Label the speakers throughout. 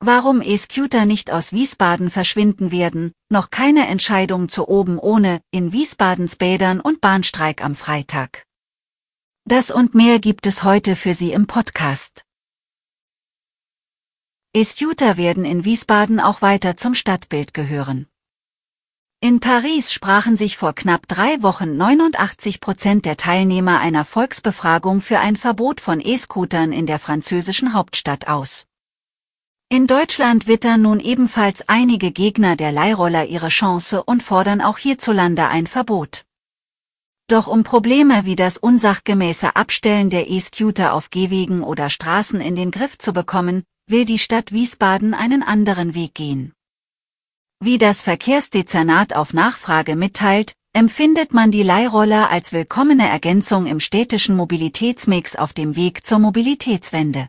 Speaker 1: Warum E-Scooter nicht aus Wiesbaden verschwinden werden, noch keine Entscheidung zu oben ohne, in Wiesbadens Bädern und Bahnstreik am Freitag. Das und mehr gibt es heute für Sie im Podcast. E-Scooter werden in Wiesbaden auch weiter zum Stadtbild gehören. In Paris sprachen sich vor knapp drei Wochen 89 Prozent der Teilnehmer einer Volksbefragung für ein Verbot von E-Scootern in der französischen Hauptstadt aus. In Deutschland wittern nun ebenfalls einige Gegner der Leihroller ihre Chance und fordern auch hierzulande ein Verbot. Doch um Probleme wie das unsachgemäße Abstellen der E-Scooter auf Gehwegen oder Straßen in den Griff zu bekommen, will die Stadt Wiesbaden einen anderen Weg gehen. Wie das Verkehrsdezernat auf Nachfrage mitteilt, empfindet man die Leihroller als willkommene Ergänzung im städtischen Mobilitätsmix auf dem Weg zur Mobilitätswende.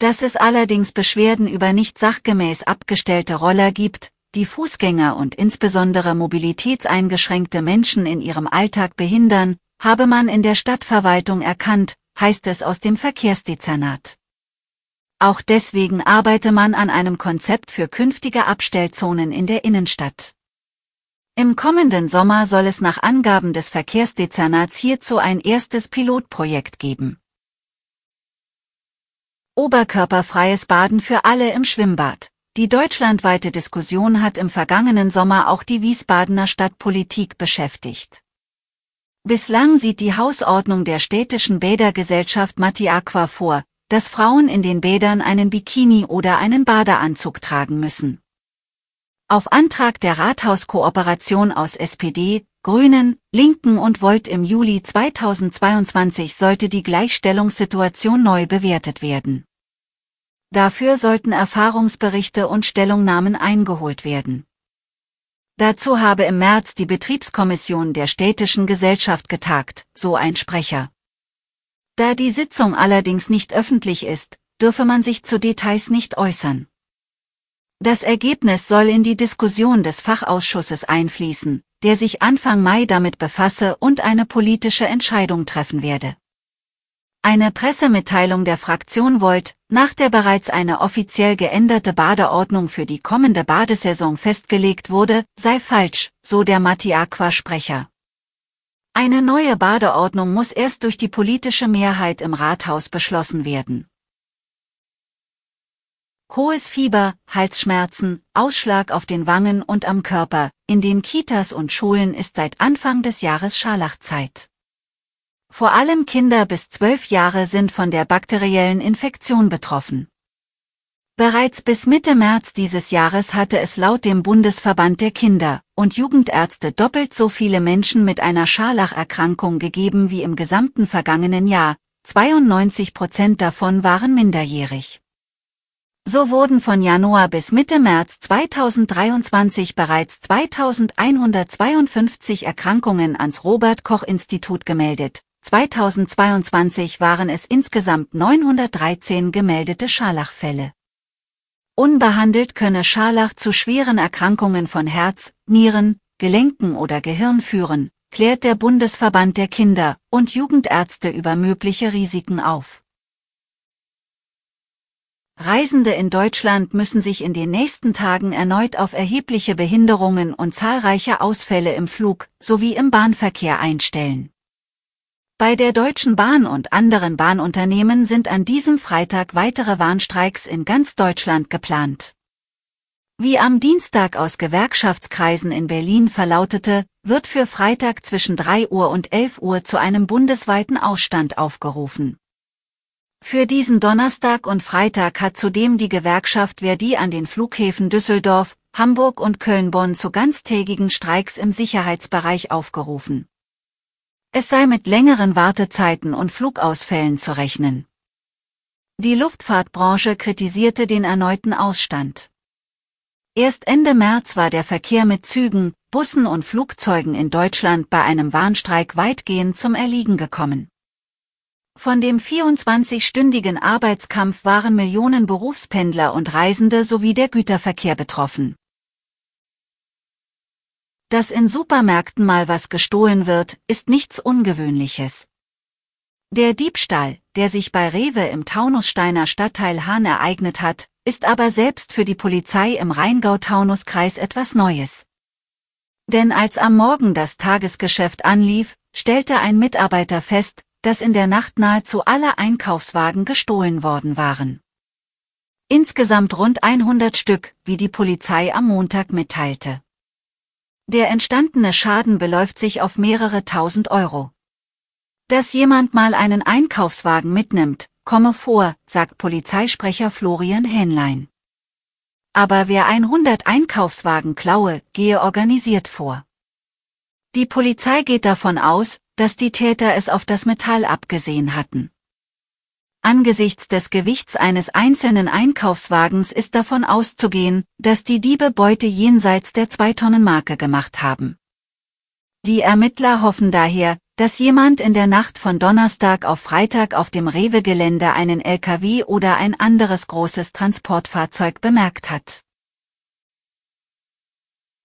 Speaker 1: Dass es allerdings Beschwerden über nicht sachgemäß abgestellte Roller gibt, die Fußgänger und insbesondere mobilitätseingeschränkte Menschen in ihrem Alltag behindern, habe man in der Stadtverwaltung erkannt, heißt es aus dem Verkehrsdezernat. Auch deswegen arbeite man an einem Konzept für künftige Abstellzonen in der Innenstadt. Im kommenden Sommer soll es nach Angaben des Verkehrsdezernats hierzu ein erstes Pilotprojekt geben. Oberkörperfreies Baden für alle im Schwimmbad. Die deutschlandweite Diskussion hat im vergangenen Sommer auch die Wiesbadener Stadtpolitik beschäftigt. Bislang sieht die Hausordnung der städtischen Bädergesellschaft Matti Aqua vor, dass Frauen in den Bädern einen Bikini oder einen Badeanzug tragen müssen. Auf Antrag der Rathauskooperation aus SPD, Grünen, Linken und Volt im Juli 2022 sollte die Gleichstellungssituation neu bewertet werden. Dafür sollten Erfahrungsberichte und Stellungnahmen eingeholt werden. Dazu habe im März die Betriebskommission der städtischen Gesellschaft getagt, so ein Sprecher. Da die Sitzung allerdings nicht öffentlich ist, dürfe man sich zu Details nicht äußern. Das Ergebnis soll in die Diskussion des Fachausschusses einfließen, der sich Anfang Mai damit befasse und eine politische Entscheidung treffen werde. Eine Pressemitteilung der Fraktion Volt, nach der bereits eine offiziell geänderte Badeordnung für die kommende Badesaison festgelegt wurde, sei falsch, so der Matti Aqua-Sprecher. Eine neue Badeordnung muss erst durch die politische Mehrheit im Rathaus beschlossen werden. Hohes Fieber, Halsschmerzen, Ausschlag auf den Wangen und am Körper, in den Kitas und Schulen ist seit Anfang des Jahres Scharlachzeit. Vor allem Kinder bis zwölf Jahre sind von der bakteriellen Infektion betroffen. Bereits bis Mitte März dieses Jahres hatte es laut dem Bundesverband der Kinder- und Jugendärzte doppelt so viele Menschen mit einer Scharlacherkrankung gegeben wie im gesamten vergangenen Jahr, 92 Prozent davon waren minderjährig. So wurden von Januar bis Mitte März 2023 bereits 2152 Erkrankungen ans Robert Koch Institut gemeldet, 2022 waren es insgesamt 913 gemeldete Scharlachfälle. Unbehandelt könne Scharlach zu schweren Erkrankungen von Herz, Nieren, Gelenken oder Gehirn führen, klärt der Bundesverband der Kinder- und Jugendärzte über mögliche Risiken auf. Reisende in Deutschland müssen sich in den nächsten Tagen erneut auf erhebliche Behinderungen und zahlreiche Ausfälle im Flug sowie im Bahnverkehr einstellen. Bei der Deutschen Bahn und anderen Bahnunternehmen sind an diesem Freitag weitere Warnstreiks in ganz Deutschland geplant. Wie am Dienstag aus Gewerkschaftskreisen in Berlin verlautete, wird für Freitag zwischen 3 Uhr und 11 Uhr zu einem bundesweiten Ausstand aufgerufen. Für diesen Donnerstag und Freitag hat zudem die Gewerkschaft Verdi an den Flughäfen Düsseldorf, Hamburg und Köln-Bonn zu ganztägigen Streiks im Sicherheitsbereich aufgerufen. Es sei mit längeren Wartezeiten und Flugausfällen zu rechnen. Die Luftfahrtbranche kritisierte den erneuten Ausstand. Erst Ende März war der Verkehr mit Zügen, Bussen und Flugzeugen in Deutschland bei einem Warnstreik weitgehend zum Erliegen gekommen. Von dem 24-stündigen Arbeitskampf waren Millionen Berufspendler und Reisende sowie der Güterverkehr betroffen. Dass in Supermärkten mal was gestohlen wird, ist nichts Ungewöhnliches. Der Diebstahl, der sich bei Rewe im Taunussteiner Stadtteil Hahn ereignet hat, ist aber selbst für die Polizei im Rheingau-Taunus-Kreis etwas Neues. Denn als am Morgen das Tagesgeschäft anlief, stellte ein Mitarbeiter fest, dass in der Nacht nahezu alle Einkaufswagen gestohlen worden waren. Insgesamt rund 100 Stück, wie die Polizei am Montag mitteilte. Der entstandene Schaden beläuft sich auf mehrere tausend Euro. Dass jemand mal einen Einkaufswagen mitnimmt, komme vor, sagt Polizeisprecher Florian Hähnlein. Aber wer 100 Einkaufswagen klaue, gehe organisiert vor. Die Polizei geht davon aus, dass die Täter es auf das Metall abgesehen hatten. Angesichts des Gewichts eines einzelnen Einkaufswagens ist davon auszugehen, dass die Diebe Beute jenseits der 2-Tonnen-Marke gemacht haben. Die Ermittler hoffen daher, dass jemand in der Nacht von Donnerstag auf Freitag auf dem Rewe-Gelände einen LKW oder ein anderes großes Transportfahrzeug bemerkt hat.